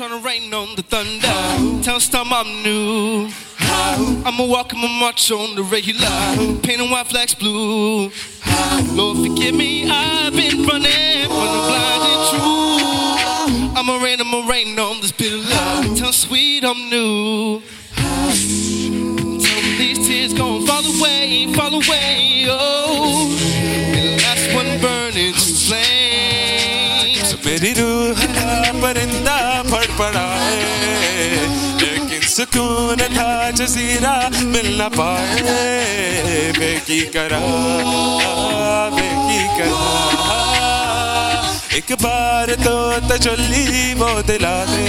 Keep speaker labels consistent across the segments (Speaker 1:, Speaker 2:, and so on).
Speaker 1: rain on the thunder. Tell Storm I'm new. I'ma walk, I'ma march on the regular. Painting white flags blue. Lord, forgive me, I've been running, but I'm blind and true. I'ma rain, I'ma rain on this bitter love. Tell sweet I'm new. Tell me these tears gon' fall away, fall away, oh.
Speaker 2: फड़फड़ाए लेकिन सुकून था जजीरा मिल न पाए। बेकी करा बेकी करा। एक बार तो तजल्ली वो दिला दे।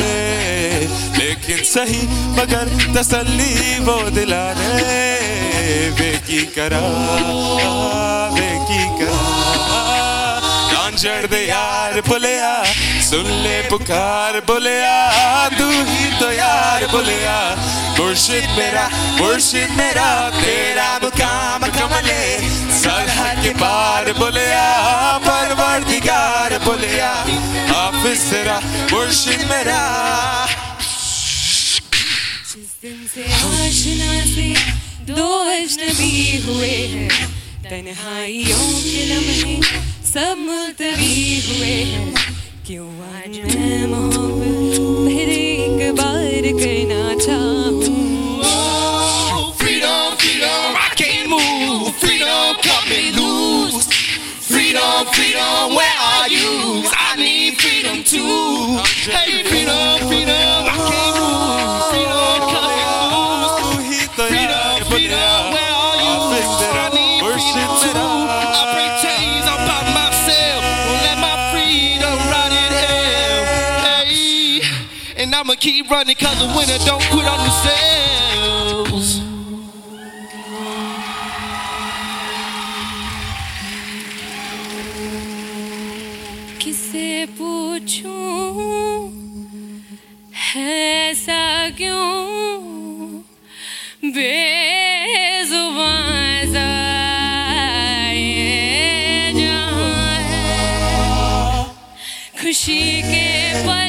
Speaker 2: लेकिन सही मगर तसल्ली वो दिला दे। बेकी करा बेकी करा। चढ़ दे यार बोलिया सुन ले पुकार बोलिया तू ही तो यार बोलिया मुर्शिद मेरा मुर्शिद मेरा। तेरा मुकाम कमले। सरहद के पार बोलिया परवरदिगार बोलिया हाफिज तेरा, मुर्शिद मेरा।
Speaker 3: दो अजनबी हुए हैं, तन्हाइयों के लम्हे सब मुलतवी हुए हैं क्यों आज मैं मोहब्बत फिर एक बार करना चाहूँ
Speaker 1: Oh, freedom, freedom, I can't move. Freedom, cut me loose. Freedom, freedom, where are you? 'Cause I need freedom too. Hey, I'ma keep running 'cause the winner don't quit on themselves.
Speaker 3: किसे पूछूं है ऐसा क्यों बेजुबान सा ये जहां है खुशी के पल